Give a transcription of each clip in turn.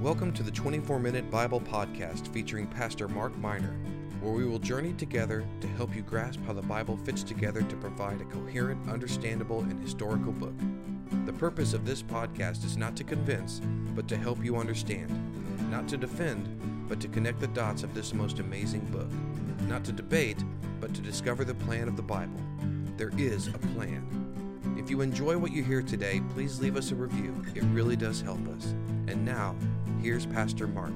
Welcome to the 24 Minute Bible Podcast featuring Pastor Mark Miner, where we will journey together to help you grasp how the Bible fits together to provide a coherent, understandable, and historical book. The purpose of this podcast is not to convince, but to help you understand, not to defend, but to connect the dots of this most amazing book, not to debate, but to discover the plan of the Bible. There is a plan. If you enjoy what you hear today, please leave us a review. It really does help us. And now, here's Pastor Mark.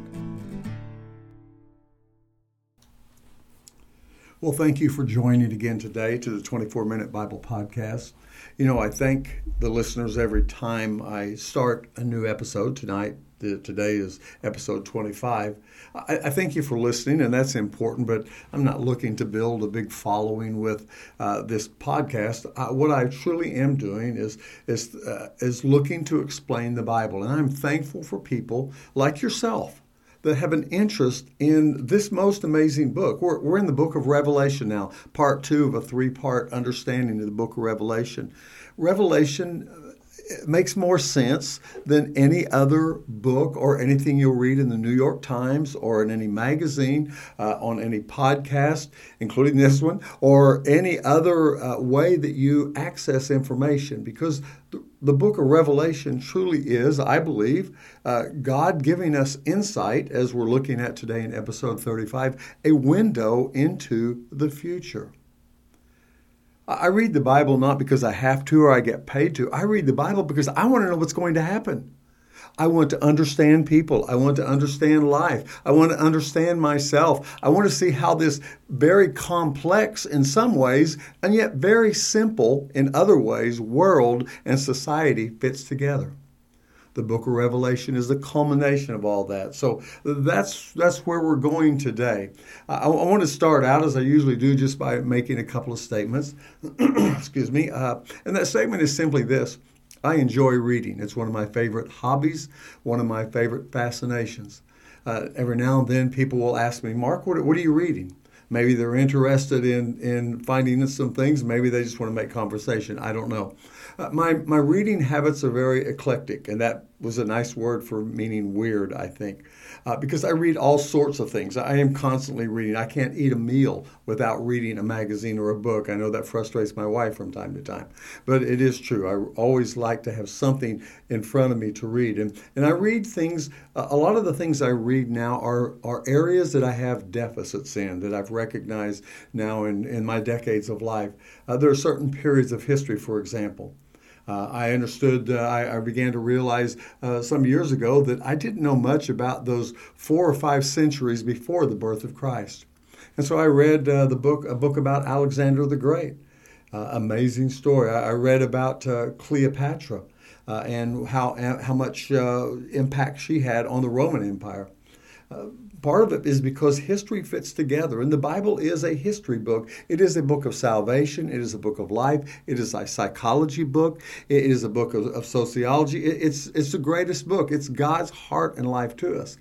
Well, thank you for joining again today to the 24 Minute Bible Podcast. You know, I thank the listeners every time I start a new episode. Tonight, today is episode 25. I, I, thank you for listening, and that's important, but I'm not looking to build a big following with uh, this podcast. Uh, what I truly am doing is, is, uh, is looking to explain the Bible, and I'm thankful for people like yourself that have an interest in this most amazing book. We're, we're in the book of Revelation now, part two of a three part understanding of the book of Revelation. Revelation it makes more sense than any other book or anything you'll read in the New York Times or in any magazine, uh, on any podcast, including this one, or any other uh, way that you access information because the, the, book of Revelation truly is, I believe, uh, God giving us insight, as we're looking at today in episode 35, a window into the future. I read the Bible not because I have to or I get paid to. I read the Bible because I want to know what's going to happen. I want to understand people. I want to understand life. I want to understand myself. I want to see how this very complex in some ways and yet very simple in other ways world and society fits together the book of Revelation is the culmination of all that. So that's that's where we're going today. I, I want to start out as I usually do, just by making a couple of statements. Excuse me, uh, and that statement is simply this: I enjoy reading. It's one of my favorite hobbies, one of my favorite fascinations. Uh, every now and then, people will ask me, Mark, what, what are you reading? Maybe they're interested in, in finding some things. Maybe they just want to make conversation. I don't know. Uh, my, my reading habits are very eclectic, and that was a nice word for meaning weird, I think, uh, because I read all sorts of things. I am constantly reading. I can't eat a meal without reading a magazine or a book. I know that frustrates my wife from time to time, but it is true. I always like to have something in front of me to read, and and I read things. Uh, a lot of the things I read now are are areas that I have deficits in that I've recognized now in in my decades of life. Uh, there are certain periods of history, for example uh, I understood, uh, I, I, began to realize uh, some years ago that I didn't know much about those four or five centuries before the birth of Christ. And so I read uh, the book, a book about Alexander the Great. Uh, amazing story. I, I read about uh, Cleopatra and how, how much impact she had on the Roman Empire. Part of it is because history fits together, and the Bible is a history book. It is a book of salvation, it is a book of life, it is a psychology book, it is a book of, of sociology. It, it's, it's the greatest book. It's God's heart and life to us.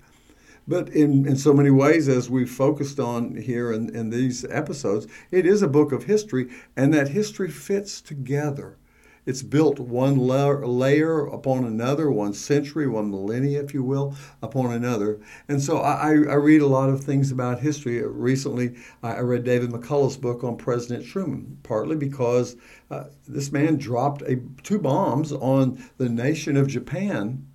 But in, in so many ways, as we've focused on here in, in these episodes, it is a book of history, and that history fits together. It's built one layer upon another, one century, one millennia, if you will, upon another. And so I, I read a lot of things about history. Recently, I read David McCullough's book on President Truman, partly because uh, this man dropped a, two bombs on the nation of Japan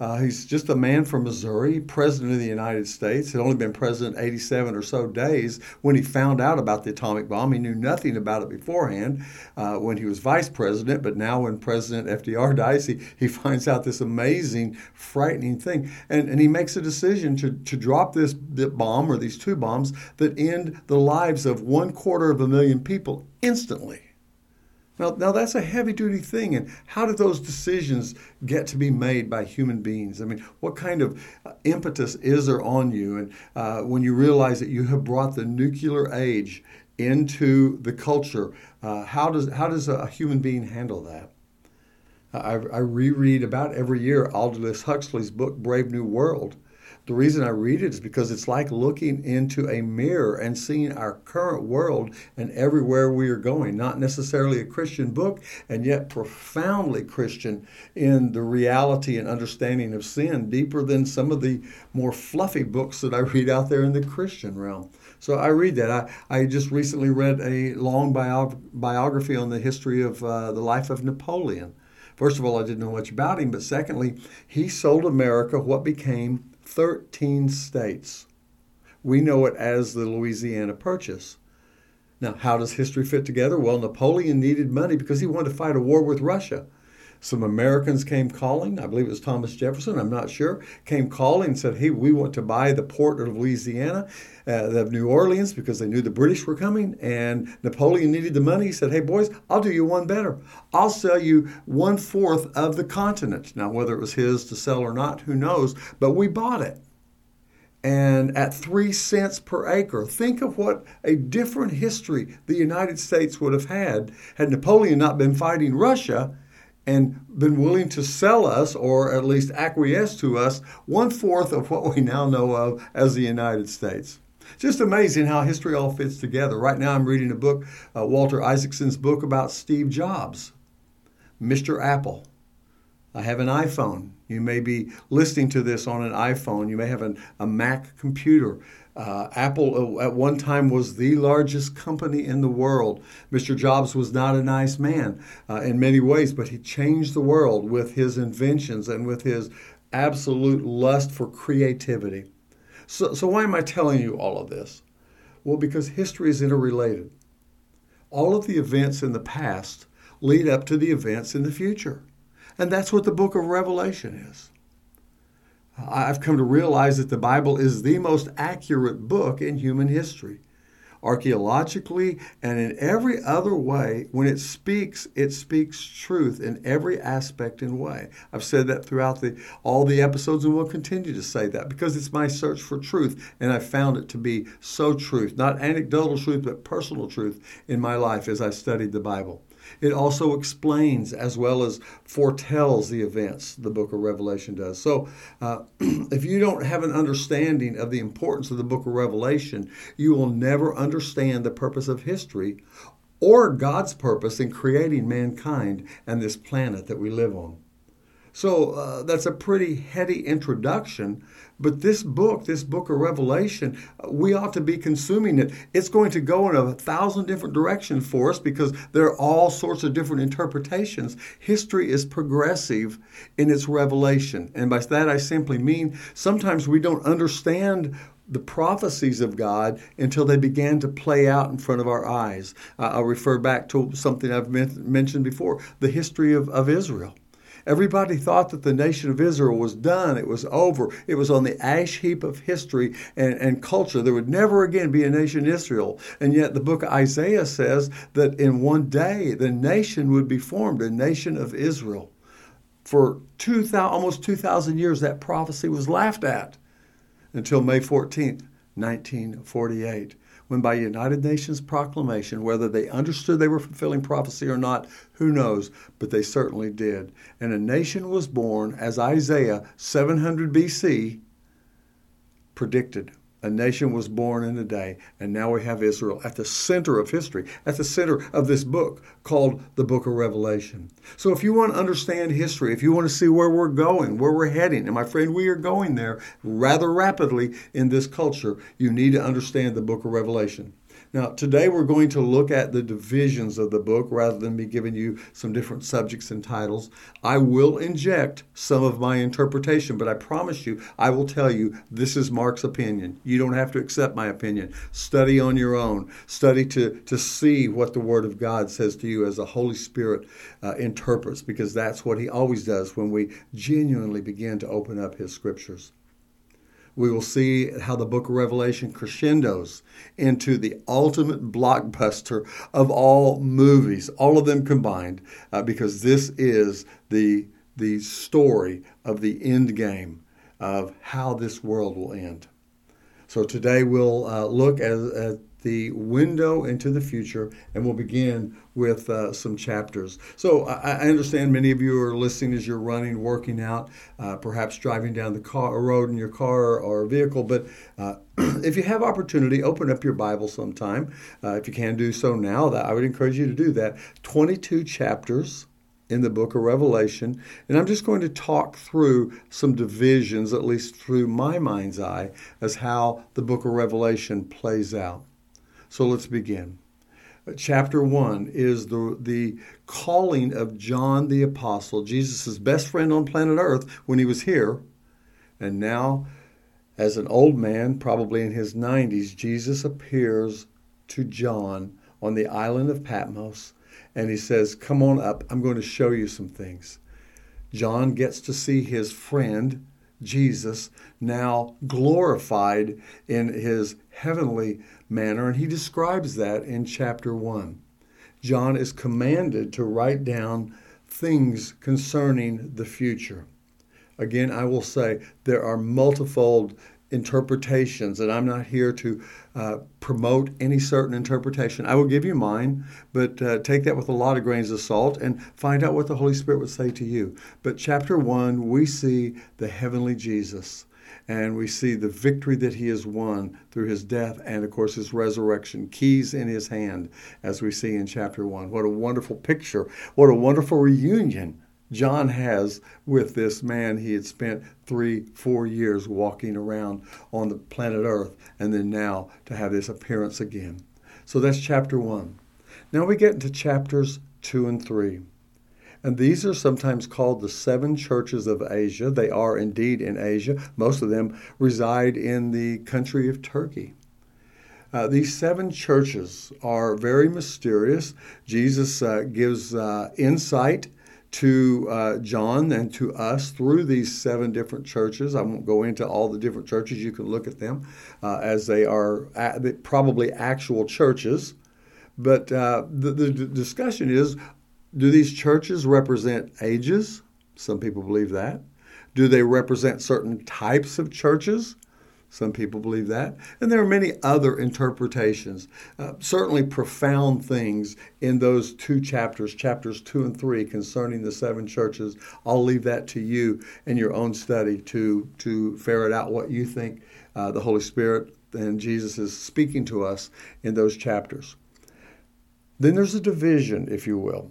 uh, he's just a man from Missouri, president of the United States. Had only been president 87 or so days when he found out about the atomic bomb. He knew nothing about it beforehand uh, when he was vice president, but now when President FDR dies, he, he finds out this amazing, frightening thing. And, and he makes a decision to, to drop this bomb or these two bombs that end the lives of one quarter of a million people instantly. Now, now that's a heavy duty thing. And how do those decisions get to be made by human beings? I mean, what kind of uh, impetus is there on you? And uh, when you realize that you have brought the nuclear age into the culture, uh, how does how does a human being handle that? I, I reread about every year Aldous Huxley's book Brave New World The reason I read it is because it's like looking into a mirror and seeing our current world and everywhere we are going. Not necessarily a Christian book, and yet profoundly Christian in the reality and understanding of sin, deeper than some of the more fluffy books that I read out there in the Christian realm. So I read that. I, I just recently read a long bio- biography on the history of uh, the life of Napoleon. First of all, I didn't know much about him, but secondly, he sold America what became 13 states. We know it as the Louisiana Purchase. Now, how does history fit together? Well, Napoleon needed money because he wanted to fight a war with Russia. Some Americans came calling, I believe it was Thomas Jefferson, I'm not sure, came calling and said, Hey, we want to buy the port of Louisiana, uh, of New Orleans, because they knew the British were coming. And Napoleon needed the money. He said, Hey, boys, I'll do you one better. I'll sell you one fourth of the continent. Now, whether it was his to sell or not, who knows? But we bought it and at three cents per acre. Think of what a different history the United States would have had had Napoleon not been fighting Russia and been willing to sell us, or at least acquiesce to us, one fourth of what we now know of as the United States. Just amazing how history all fits together. Right now, I'm reading a book, uh, Walter Isaacson's book about Steve Jobs, Mr. Apple. I have an iPhone. You may be listening to this on an iPhone. You may have an, a Mac computer. Uh, Apple uh, at one time was the largest company in the world. Mr. Jobs was not a nice man uh, in many ways, but he changed the world with his inventions and with his absolute lust for creativity. So, so why am I telling you all of this? Well, because history is interrelated. All of the events in the past lead up to the events in the future. And that's what the book of Revelation is. I've come to realize that the Bible is the most accurate book in human history. Archaeologically and in every other way, when it speaks, it speaks truth in every aspect and way. I've said that throughout the, all the episodes and will continue to say that because it's my search for truth and I found it to be so truth, not anecdotal truth, but personal truth in my life as I studied the Bible. It also explains as well as foretells the events, the book of Revelation does. So, uh, if you don't have an understanding of the importance of the book of Revelation, you will never understand the purpose of history or God's purpose in creating mankind and this planet that we live on. So uh, that's a pretty heady introduction. But this book, this book of Revelation, uh, we ought to be consuming it. It's going to go in a thousand different directions for us because there are all sorts of different interpretations. History is progressive in its revelation. And by that, I simply mean sometimes we don't understand the prophecies of God until they began to play out in front of our eyes. I'll refer back to something I've mentioned before the history of, of Israel. Everybody thought that the nation of Israel was done, it was over, it was on the ash heap of history and, and culture. There would never again be a nation Israel. And yet the book of Isaiah says that in one day the nation would be formed, a nation of Israel. For 2000, almost 2,000 years, that prophecy was laughed at until May 14th, 1948 when by United Nations proclamation, whether they understood they were fulfilling prophecy or not, who knows, but they certainly did. And a nation was born, as Isaiah 700 BC predicted a nation was born in a day, and now we have Israel at the center of history, at the center of this book called the Book of Revelation. So, if you want to understand history, if you want to see where we're going, where we're heading, and my friend, we are going there rather rapidly in this culture, you need to understand the Book of Revelation. Now, today we're going to look at the divisions of the book rather than me giving you some different subjects and titles. I will inject some of my interpretation, but I promise you, I will tell you this is Mark's opinion. You don't have to accept my opinion. Study on your own. Study to, to see what the Word of God says to you as the Holy Spirit uh, interprets, because that's what He always does when we genuinely begin to open up His Scriptures we will see how the book of Revelation crescendos into the ultimate blockbuster of all movies, all of them combined, uh, because this is the, the story of the end game of how this world will end. So today we'll uh, look at, at the window into the future, and we'll begin with uh, some chapters. So I, I, understand many of you are listening as you're running, working out, uh, perhaps driving down the car, road in your car or vehicle. But uh, if you have opportunity, open up your Bible sometime. Uh, if you can do so now, that I would encourage you to do that. 22 chapters in the book of Revelation. And I'm just going to talk through some divisions, at least through my mind's eye, as how the book of Revelation plays out. So let's begin. Uh, chapter 1 is the, the calling of John the Apostle, Jesus' best friend on planet Earth when he was here. And now, as an old man, probably in his 90s, Jesus appears to John on the island of Patmos and he says, Come on up, I'm going to show you some things. John gets to see his friend, Jesus, now glorified in his heavenly manner, and he describes that in chapter 1. John is commanded to write down things concerning the future. Again, I will say there are multifold interpretations, and I'm not here to uh, promote any certain interpretation. I will give you mine, but uh, take that with a lot of grains of salt and find out what the Holy Spirit would say to you. But chapter one, we see the heavenly Jesus. And we see the victory that he has won through his death and, of course, his resurrection, keys in his hand, as we see in chapter one. What a wonderful picture. What a wonderful reunion John has with this man he had spent three, four years walking around on the planet Earth, and then now to have this appearance again. So that's chapter one. Now we get into chapters two and three. And these are sometimes called the seven churches of Asia. They are indeed in Asia. Most of them reside in the country of Turkey. Uh, these seven churches are very mysterious. Jesus uh, gives uh, insight to uh, John and to us through these seven different churches. I won't go into all the different churches. You can look at them uh, as they are probably actual churches. But uh, the, the discussion is do these churches represent ages? Some people believe that. Do they represent certain types of churches? Some people believe that. And there are many other interpretations, uh, certainly profound things in those two chapters, chapters two and three, concerning the seven churches. I'll leave that to you in your own study to, to ferret out what you think uh, the Holy Spirit and Jesus is speaking to us in those chapters. Then there's a division, if you will.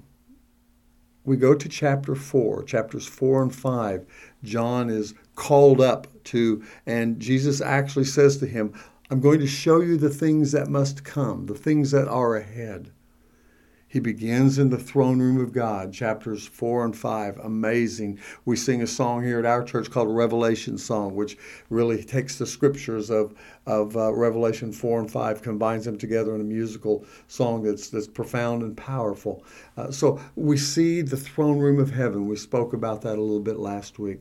We go to chapter 4, chapters 4 and 5. John is called up to, and Jesus actually says to him, I'm going to show you the things that must come, the things that are ahead. He begins in the throne room of God, chapters 4 and 5. Amazing. We sing a song here at our church called Revelation Song, which really takes the scriptures of, of uh, Revelation 4 and 5, combines them together in a musical song that's, that's profound and powerful. Uh, so we see the throne room of heaven. We spoke about that a little bit last week.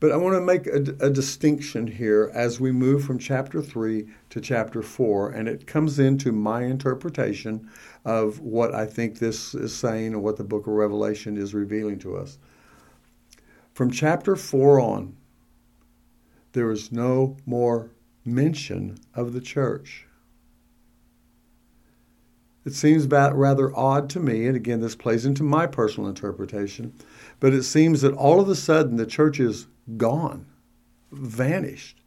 But I want to make a, a, distinction here as we move from chapter 3 to chapter 4, and it comes into my interpretation of what I think this is saying and what the book of Revelation is revealing to us. From chapter 4 on, there is no more mention of the church. It seems about rather odd to me, and again, this plays into my personal interpretation, but it seems that all of a sudden the church is gone, vanished.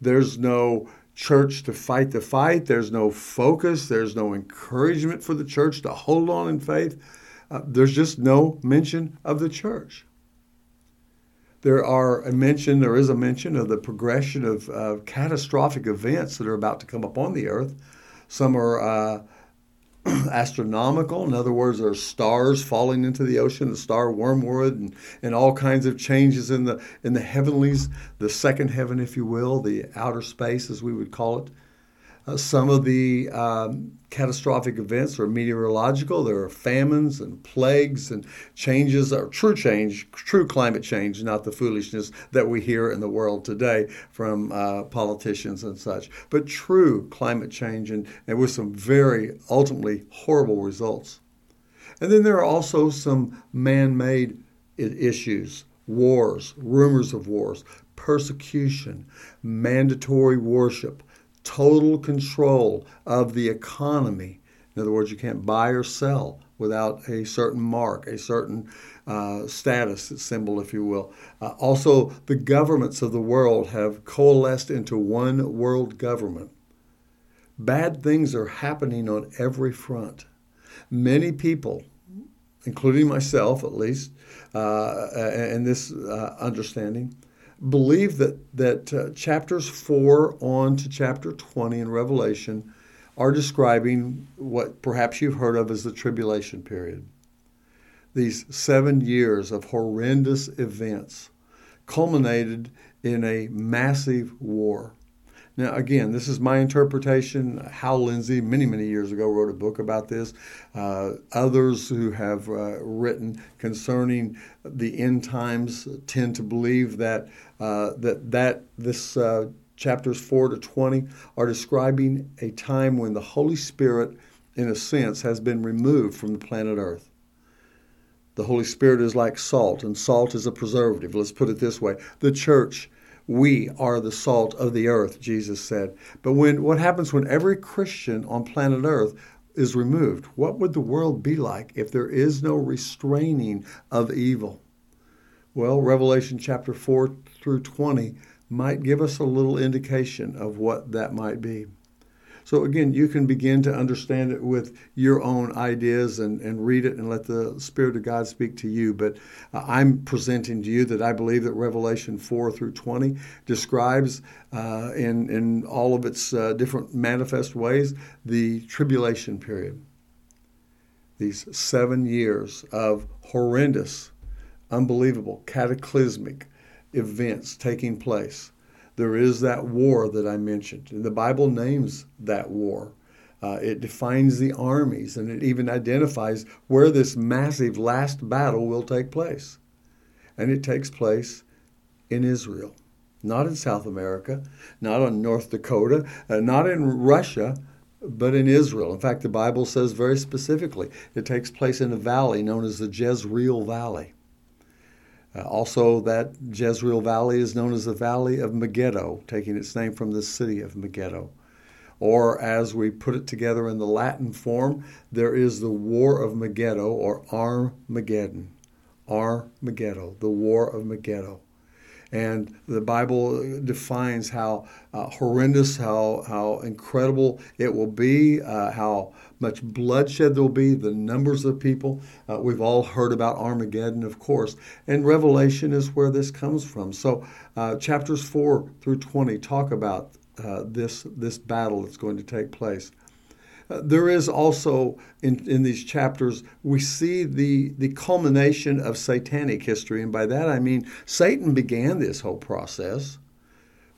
There's no church to fight the fight. There's no focus. There's no encouragement for the church to hold on in faith. Uh, there's just no mention of the church. There are a mention, there is a mention of the progression of uh, catastrophic events that are about to come upon the earth. Some are uh, astronomical. In other words, there are stars falling into the ocean, the star wormwood, and, and all kinds of changes in the in the heavenlies, the second heaven, if you will, the outer space, as we would call it. Uh, some of the um, catastrophic events are meteorological. There are famines and plagues and changes, or true change, true climate change, not the foolishness that we hear in the world today from uh, politicians and such, but true climate change and, and with some very ultimately horrible results. And then there are also some man made issues wars, rumors of wars, persecution, mandatory worship total control of the economy. In other words, you can't buy or sell without a certain mark, a certain uh, status symbol, if you will. Uh, also, the governments of the world have coalesced into one world government. Bad things are happening on every front. Many people, including myself at least, uh, and this uh, understanding, believe that that uh, chapters four on to chapter twenty in Revelation are describing what perhaps you've heard of as the tribulation period. These seven years of horrendous events culminated in a massive war now, again, this is my interpretation. Hal Lindsey, many, many years ago, wrote a book about this. Uh, others who have uh, written concerning the end times tend to believe that uh, that that this uh, chapters four to twenty are describing a time when the Holy Spirit, in a sense, has been removed from the planet Earth. The Holy Spirit is like salt, and salt is a preservative. Let's put it this way: the church we are the salt of the earth, Jesus said. But when what happens when every Christian on planet Earth is removed? What would the world be like if there is no restraining of evil? Well, Revelation chapter 4 through 20 might give us a little indication of what that might be. So again, you can begin to understand it with your own ideas and, and read it and let the Spirit of God speak to you. But uh, I'm presenting to you that I believe that Revelation 4 through 20 describes uh, in, in all of its uh, different manifest ways the tribulation period. These seven years of horrendous, unbelievable, cataclysmic events taking place there is that war that I mentioned. And the Bible names that war. Uh, it defines the armies and it even identifies where this massive last battle will take place. And it takes place in Israel, not in South America, not in North Dakota, uh, not in Russia, but in Israel. In fact, the Bible says very specifically it takes place in a valley known as the Jezreel Valley. Uh, also, that Jezreel Valley is known as the Valley of Megiddo, taking its name from the city of Megiddo. Or, as we put it together in the Latin form, there is the War of Megiddo or Armageddon. Armageddon, the War of Megiddo. And the Bible defines how uh, horrendous, how, how incredible it will be, uh, how much bloodshed there will be, the numbers of people. Uh, we've all heard about Armageddon, of course, and Revelation is where this comes from. So, uh, chapters 4 through 20 talk about uh, this, this battle that's going to take place. Uh, there is also in, in these chapters, we see the, the culmination of satanic history. And by that I mean Satan began this whole process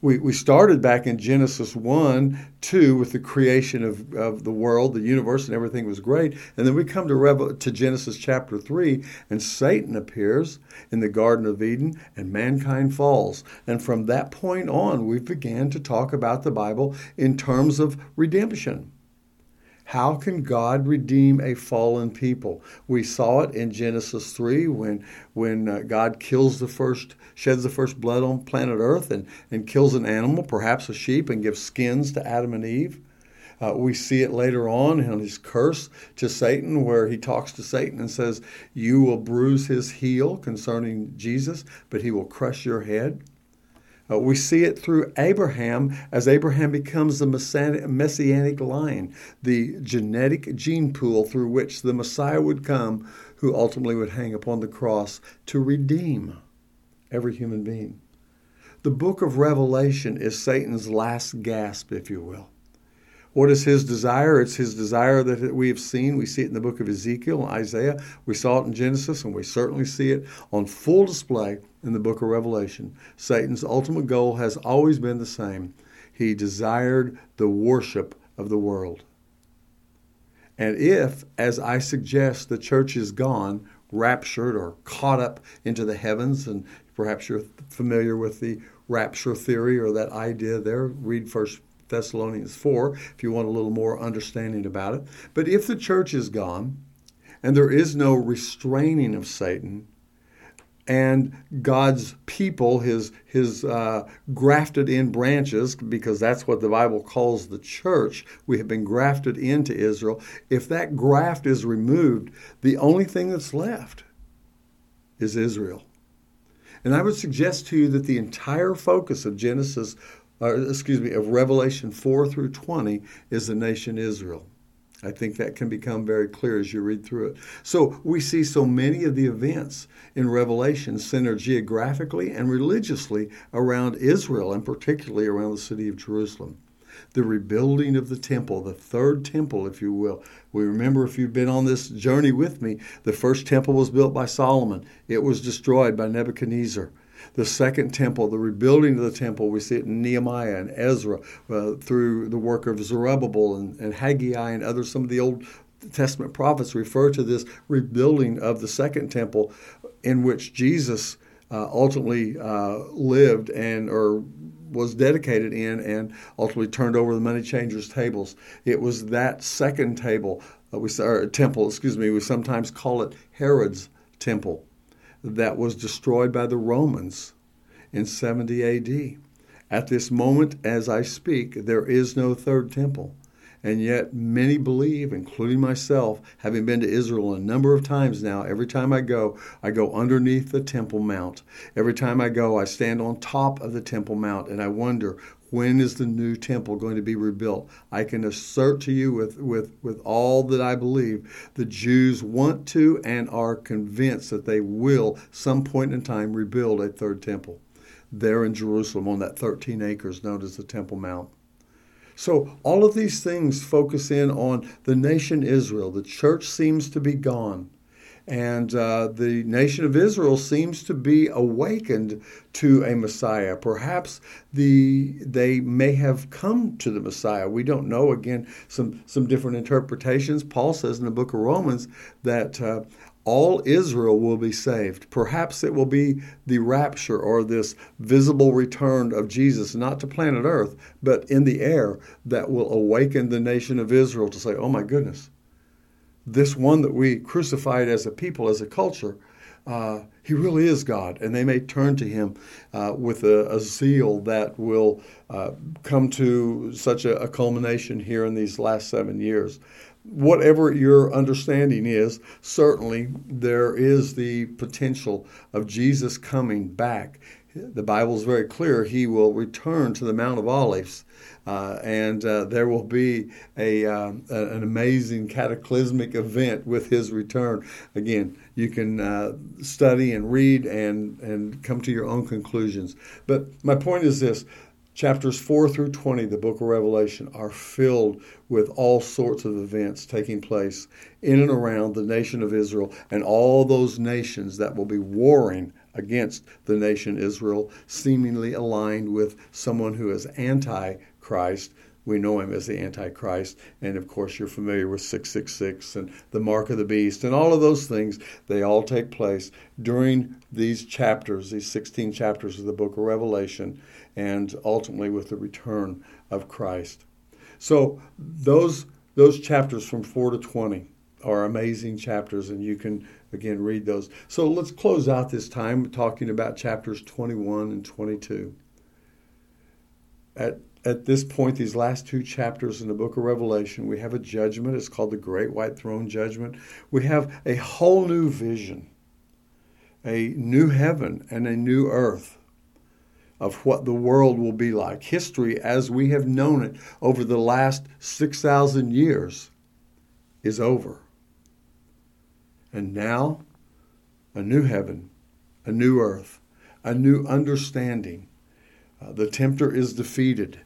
we, we started back in Genesis 1, 2 with the creation of, of the world, the universe, and everything was great. And then we come to, Revel- to Genesis chapter 3, and Satan appears in the Garden of Eden, and mankind falls. And from that point on, we began to talk about the Bible in terms of redemption. How can God redeem a fallen people? We saw it in Genesis 3 when, when uh, God kills the first, sheds the first blood on planet Earth and, and kills an animal, perhaps a sheep, and gives skins to Adam and Eve. Uh, we see it later on in his curse to Satan, where he talks to Satan and says, You will bruise his heel concerning Jesus, but he will crush your head. Uh, we see it through Abraham as Abraham becomes the messianic line, the genetic gene pool through which the Messiah would come, who ultimately would hang upon the cross to redeem every human being. The book of Revelation is Satan's last gasp, if you will. What is his desire? It's his desire that we have seen. We see it in the book of Ezekiel Isaiah. We saw it in Genesis, and we certainly see it on full display in the book of Revelation. Satan's ultimate goal has always been the same. He desired the worship of the world. And if, as I suggest, the church is gone, raptured or caught up into the heavens, and perhaps you're familiar with the rapture theory or that idea there, read First Thessalonians 4 if you want a little more understanding about it. But if the church is gone and there is no restraining of Satan, and God's people, his his uh, grafted in branches, because that's what the Bible calls the church. We have been grafted into Israel. If that graft is removed, the only thing that's left is Israel. And I would suggest to you that the entire focus of Genesis, or excuse me, of Revelation 4 through 20 is the nation Israel. I think that can become very clear as you read through it. So we see so many of the events in Revelation centered geographically and religiously around Israel and particularly around the city of Jerusalem. The rebuilding of the temple, the third temple, if you will. We remember, if you've been on this journey with me, the first temple was built by Solomon. It was destroyed by Nebuchadnezzar the second temple, the rebuilding of the temple. We see it in Nehemiah and Ezra uh, through the work of Zerubbabel and, and Haggai and others. some of the Old Testament prophets refer to this rebuilding of the second temple in which Jesus uh, ultimately uh, lived and or was dedicated in and ultimately turned over the money changers' tables. It was that second table, uh, we or temple, excuse me, we sometimes call it Herod's temple that was destroyed by the Romans in 70 AD. At this moment, as I speak, there is no third temple. And yet, many believe, including myself, having been to Israel a number of times now, every time I go, I go underneath the Temple Mount. Every time I go, I stand on top of the Temple Mount and I wonder, when is the new temple going to be rebuilt? I can assert to you with, with, with all that I believe the Jews want to and are convinced that they will, some point in time, rebuild a third temple there in Jerusalem on that 13 acres known as the Temple Mount. So, all of these things focus in on the nation Israel. The church seems to be gone. And uh, the nation of Israel seems to be awakened to a Messiah. Perhaps the they may have come to the Messiah. We don't know. Again, some some different interpretations. Paul says in the book of Romans that uh, all Israel will be saved. Perhaps it will be the rapture or this visible return of Jesus, not to planet Earth, but in the air, that will awaken the nation of Israel to say, oh my goodness, this one that we crucified as a people, as a culture, uh, he really is God, and they may turn to him uh, with a, a, zeal that will uh, come to such a, a, culmination here in these last seven years. Whatever your understanding is, certainly there is the potential of Jesus coming back. The Bible is very clear, he will return to the Mount of Olives uh, and uh, there will be a, uh, an amazing cataclysmic event with his return. Again, you can uh, study and read and, and come to your own conclusions. But my point is this chapters 4 through 20, the book of Revelation, are filled with all sorts of events taking place in and around the nation of Israel and all those nations that will be warring against the nation Israel, seemingly aligned with someone who is anti Christ. We know him as the Antichrist. And of course, you're familiar with 666 and the mark of the beast and all of those things. They all take place during these chapters, these 16 chapters of the book of Revelation, and ultimately with the return of Christ. So, those, those chapters from 4 to 20 are amazing chapters, and you can again read those. So, let's close out this time talking about chapters 21 and 22. At at this point, these last two chapters in the book of Revelation, we have a judgment. It's called the Great White Throne Judgment. We have a whole new vision, a new heaven and a new earth of what the world will be like. History, as we have known it over the last 6,000 years, is over. And now, a new heaven, a new earth, a new understanding. Uh, the tempter is defeated.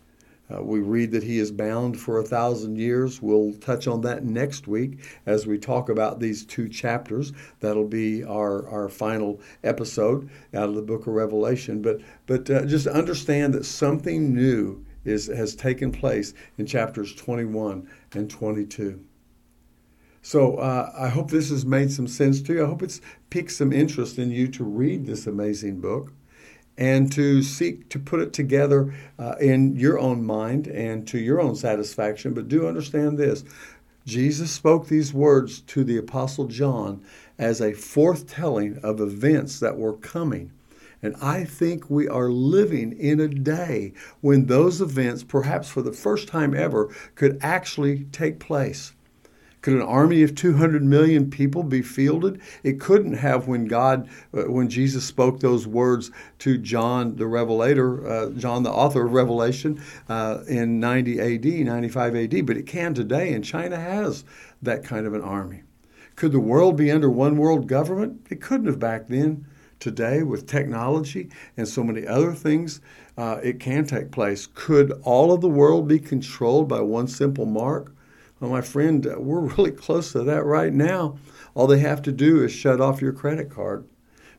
Uh, we read that he is bound for a thousand years. We'll touch on that next week as we talk about these two chapters. That'll be our, our final episode out of the book of Revelation. But, but uh, just understand that something new is, has taken place in chapters 21 and 22. So uh, I hope this has made some sense to you. I hope it's piqued some interest in you to read this amazing book and to seek to put it together uh, in your own mind and to your own satisfaction. But do understand this Jesus spoke these words to the Apostle John as a foretelling of events that were coming. And I think we are living in a day when those events, perhaps for the first time ever, could actually take place. Could an army of 200 million people be fielded? It couldn't have when God, uh, when Jesus spoke those words to John the Revelator, uh, John the author of Revelation uh, in 90 AD, 95 AD, but it can today, and China has that kind of an army. Could the world be under one world government? It couldn't have back then. Today, with technology and so many other things, uh, it can take place. Could all of the world be controlled by one simple mark? Well, my friend, uh, we're really close to that right now. All they have to do is shut off your credit card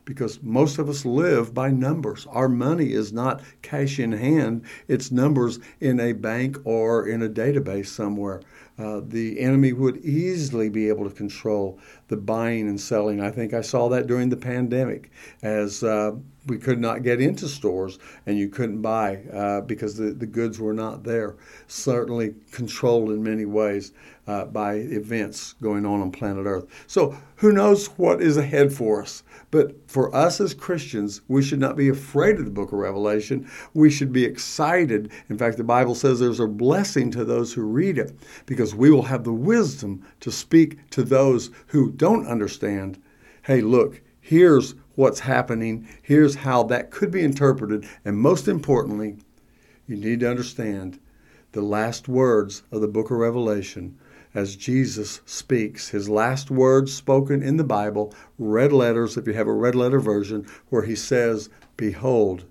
because most of us live by numbers. Our money is not cash in hand, it's numbers in a bank or in a database somewhere. Uh, the enemy would easily be able to control the buying and selling. I think I saw that during the pandemic as uh, we could not get into stores and you couldn't buy uh, because the, the goods were not there. Certainly controlled in many ways uh, by events going on on planet Earth. So who knows what is ahead for us? But for us as Christians, we should not be afraid of the book of Revelation. We should be excited. In fact, the Bible says there's a blessing to those who read it because we will have the wisdom to speak to those who don't understand. Hey, look, here's what's happening. Here's how that could be interpreted. And most importantly, you need to understand the last words of the book of Revelation as Jesus speaks. His last words spoken in the Bible, red letters, if you have a red letter version, where he says, Behold,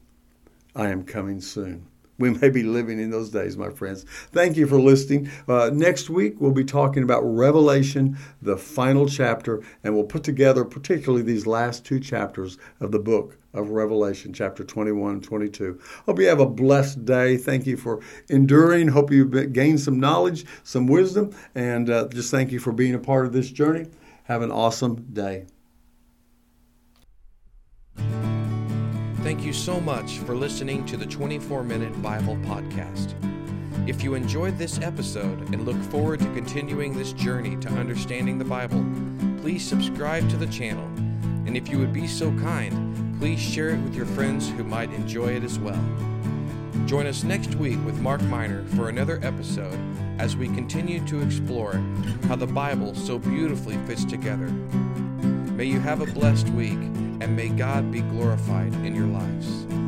I am coming soon. We may be living in those days, my friends. Thank you for listening. Uh, next week, we'll be talking about Revelation, the final chapter, and we'll put together particularly these last two chapters of the book of Revelation, chapter 21 and 22. Hope you have a blessed day. Thank you for enduring. Hope you've gained some knowledge, some wisdom, and uh, just thank you for being a part of this journey. Have an awesome day. Thank you so much for listening to the 24 Minute Bible Podcast. If you enjoyed this episode and look forward to continuing this journey to understanding the Bible, please subscribe to the channel. And if you would be so kind, please share it with your friends who might enjoy it as well. Join us next week with Mark Miner for another episode as we continue to explore how the Bible so beautifully fits together. May you have a blessed week and may God be glorified in your lives.